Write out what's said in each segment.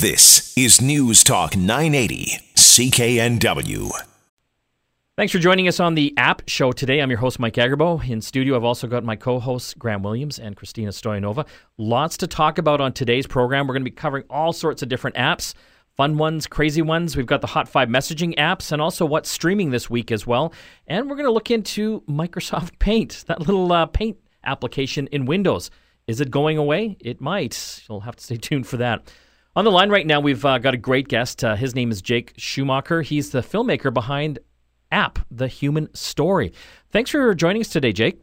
This is News Talk 980, CKNW. Thanks for joining us on the App Show today. I'm your host, Mike Agerbo. In studio, I've also got my co hosts, Graham Williams and Christina Stoyanova. Lots to talk about on today's program. We're going to be covering all sorts of different apps fun ones, crazy ones. We've got the Hot 5 messaging apps and also what's streaming this week as well. And we're going to look into Microsoft Paint, that little uh, paint application in Windows. Is it going away? It might. You'll have to stay tuned for that. On the line right now, we've uh, got a great guest. Uh, his name is Jake Schumacher. He's the filmmaker behind App, The Human Story. Thanks for joining us today, Jake.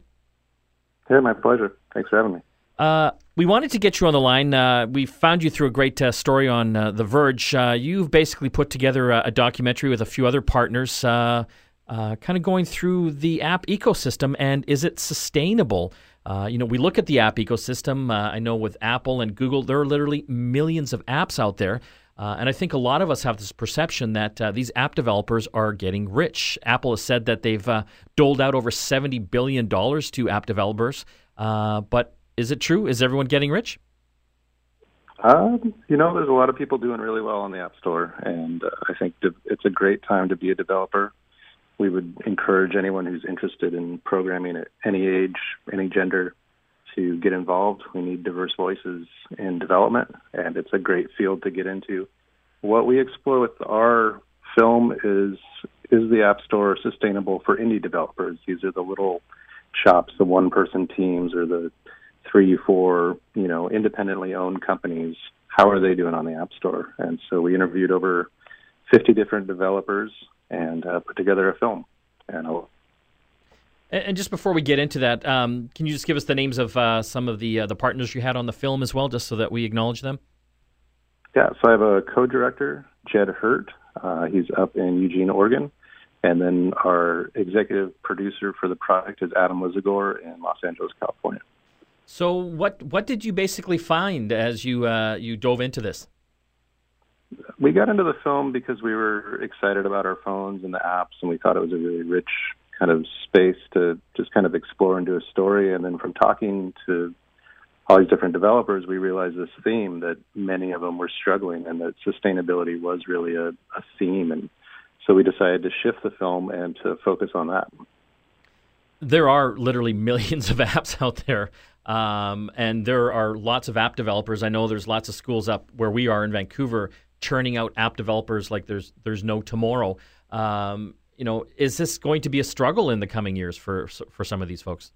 Yeah, my pleasure. Thanks for having me. Uh, we wanted to get you on the line. Uh, we found you through a great uh, story on uh, The Verge. Uh, you've basically put together a, a, documentary with a few other partners, uh, kind of going through the app ecosystem and is it sustainable? Uh, you know, we look at the app ecosystem. Uh, I know with Apple and Google, there are literally millions of apps out there. Uh, and I think a lot of us have this perception that these app developers are getting rich. Apple has said that they've doled out over $70 billion to app developers. but is it true? Is everyone getting rich? Um, you know, there's a lot of people doing really well on the App Store, and uh, I think it's a great time to be a developer. We would encourage anyone who's interested in programming at any age, any gender, to get involved. We need diverse voices in development, and it's a great field to get into. What we explore with our film is is the App Store sustainable for indie developers? These are the little shops, the one person teams, or the three, four, you know, independently owned companies, how are they doing on the App Store? And so we interviewed over 50 different developers and uh, put together a film. And, and just before we get into that, um, can you just give us the names of uh, some of the uh, the partners you had on the film as well, just so that we acknowledge them? Yeah, so I have a co-director, Jed Hurt. Uh, he's up in Eugene, Oregon. And then our executive producer for the project is Adam Lisagor in Los Angeles, California. So what what did you basically find as you uh, you dove into this? We got into the film because we were excited about our phones and the apps, and we thought it was a really rich kind of space to just kind of explore and do a story. And then from talking to all these different developers, we realized this theme that many of them were struggling, and that sustainability was really a, a theme. And so we decided to shift the film and to focus on that. There are literally millions of apps out there. Um, and there are lots of app developers. I know there's lots of schools up where we are in Vancouver churning out app developers like there's there's no tomorrow. Um, you know, is this going to be a struggle in the coming years for for some of these folks?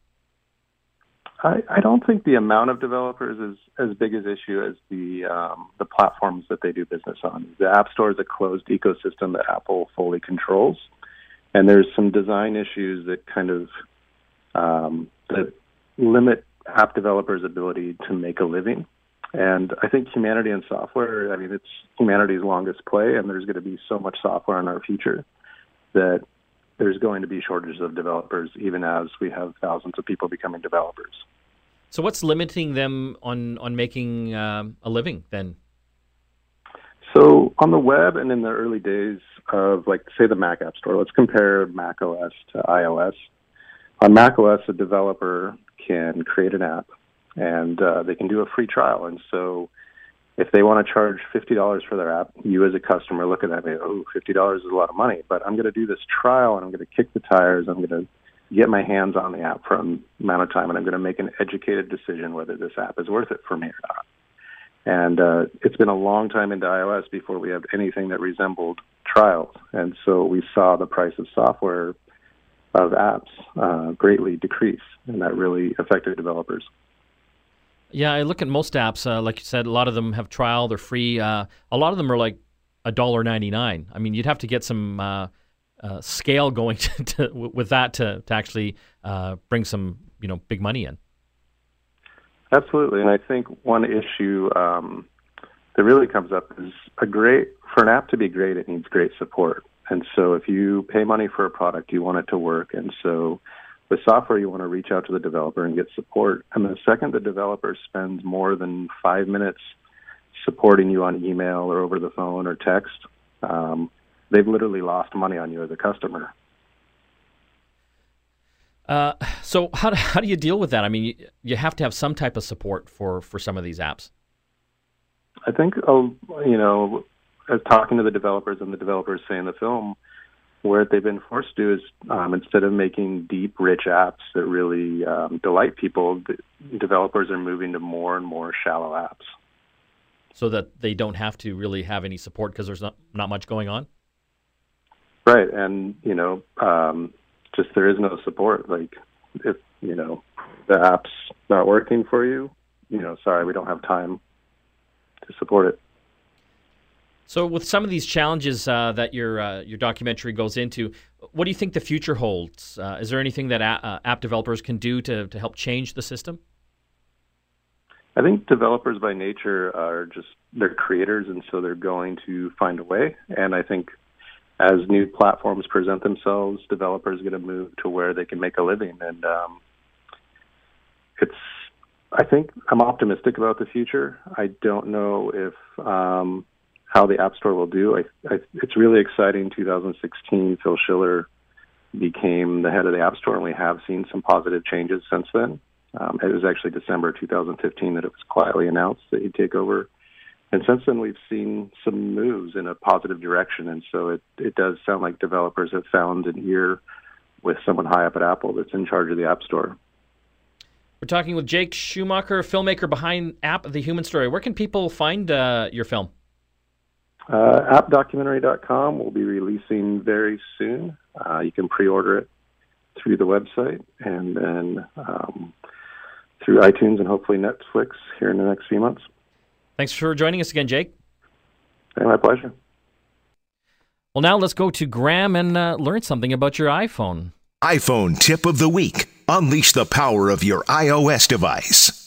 I, I don't think the amount of developers is as big as issue as the um, the platforms that they do business on. The App Store is a closed ecosystem that Apple fully controls, and there's some design issues that kind of um, that limit app developers' ability to make a living. And I think humanity and software, I mean, it's humanity's longest play, and there's going to be so much software in our future that there's going to be shortages of developers, even as we have thousands of people becoming developers. So, what's limiting them on on making um, a living then? So, on the web and in the early days of, like, say, the Mac App Store, let's compare Mac OS to iOS. On Mac OS, a developer can create an app and uh, they can do a free trial. And so if they want to charge $50 for their app, you as a customer look at that and go, oh, $50 is a lot of money, but I'm going to do this trial and I'm going to kick the tires. I'm going to get my hands on the app for an amount of time and I'm going to make an educated decision whether this app is worth it for me or not. And uh, it's been a long time into iOS before we have anything that resembled trials. And so we saw the price of software of apps uh, greatly decrease, and that really affected developers. Yeah, I look at most apps. Uh, like you said, a lot of them have trial; they're free. Uh, a lot of them are like a dollar ninety nine. I mean, you'd have to get some uh, uh, scale going to, to, with that to to actually uh, bring some you know big money in. Absolutely, and I think one issue um, that really comes up is a great for an app to be great, it needs great support. And so if you pay money for a product, you want it to work. And so with software, you want to reach out to the developer and get support. And the second the developer spends more than five minutes supporting you on email or over the phone or text, um, they've literally lost money on you as a customer. Uh, so how do, how do you deal with that? I mean, you, you have to have some type of support for, for some of these apps. I think, oh, you know, as talking to the developers and the developers say in the film, what they've been forced to do is um, instead of making deep, rich apps that really um, delight people, developers are moving to more and more shallow apps. So that they don't have to really have any support because there's not, not much going on? Right. And, you know, um, just there is no support. Like, if, you know, the app's not working for you, you know, sorry, we don't have time to support it. So, with some of these challenges uh, that your uh, your documentary goes into, what do you think the future holds? Uh, is there anything that a- uh, app developers can do to, to help change the system? I think developers by nature are just they're creators, and so they're going to find a way. And I think as new platforms present themselves, developers are going to move to where they can make a living. And um, it's I think I'm optimistic about the future. I don't know if um, how the App Store will do. I, I, it's really exciting. 2016, Phil Schiller became the head of the App Store, and we have seen some positive changes since then. Um, it was actually December 2015 that it was quietly announced that he'd take over. And since then, we've seen some moves in a positive direction. And so it, it does sound like developers have found an ear with someone high up at Apple that's in charge of the App Store. We're talking with Jake Schumacher, filmmaker behind App The Human Story. Where can people find uh, your film? Uh, appdocumentary.com will be releasing very soon. Uh, you can pre-order it through the website and then um, through iTunes and hopefully Netflix here in the next few months. Thanks for joining us again, Jake. Hey, my pleasure. Well, now let's go to Graham and uh, learn something about your iPhone. iPhone tip of the week. Unleash the power of your iOS device.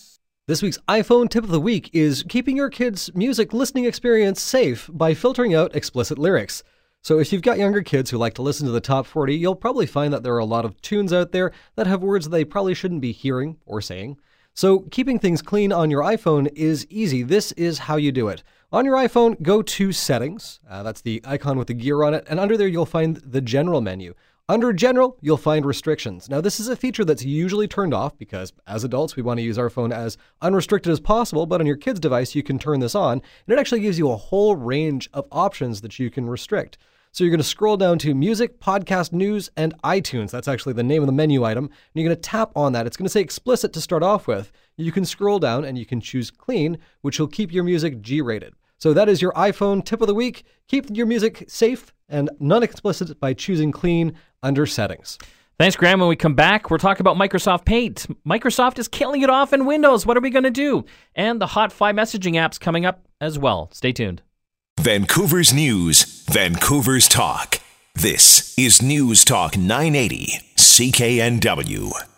This week's iPhone tip of the week is keeping your kids' music listening experience safe by filtering out explicit lyrics. So, if you've got younger kids who like to listen to the top 40, you'll probably find that there are a lot of tunes out there that have words they probably shouldn't be hearing or saying. So, keeping things clean on your iPhone is easy. This is how you do it. On your iPhone, go to Settings. Uh, that's the icon with the gear on it. And under there, you'll find the General menu. Under General, you'll find restrictions. Now, this is a feature that's usually turned off because as adults, we want to use our phone as unrestricted as possible, but on your kid's device, you can turn this on, and it actually gives you a whole range of options that you can restrict. So you're going to scroll down to Music, Podcast, News, and iTunes. That's actually the name of the menu item. And you're going to tap on that. It's going to say explicit to start off with. You can scroll down and you can choose clean, which will keep your music G rated. So that is your iPhone tip of the week. Keep your music safe and non explicit by choosing clean under settings. Thanks, Graham. When we come back, we're talking about Microsoft Paint. Microsoft is killing it off in Windows. What are we going to do? And the hot five messaging apps coming up as well. Stay tuned. Vancouver's News, Vancouver's Talk. This is News Talk 980, CKNW.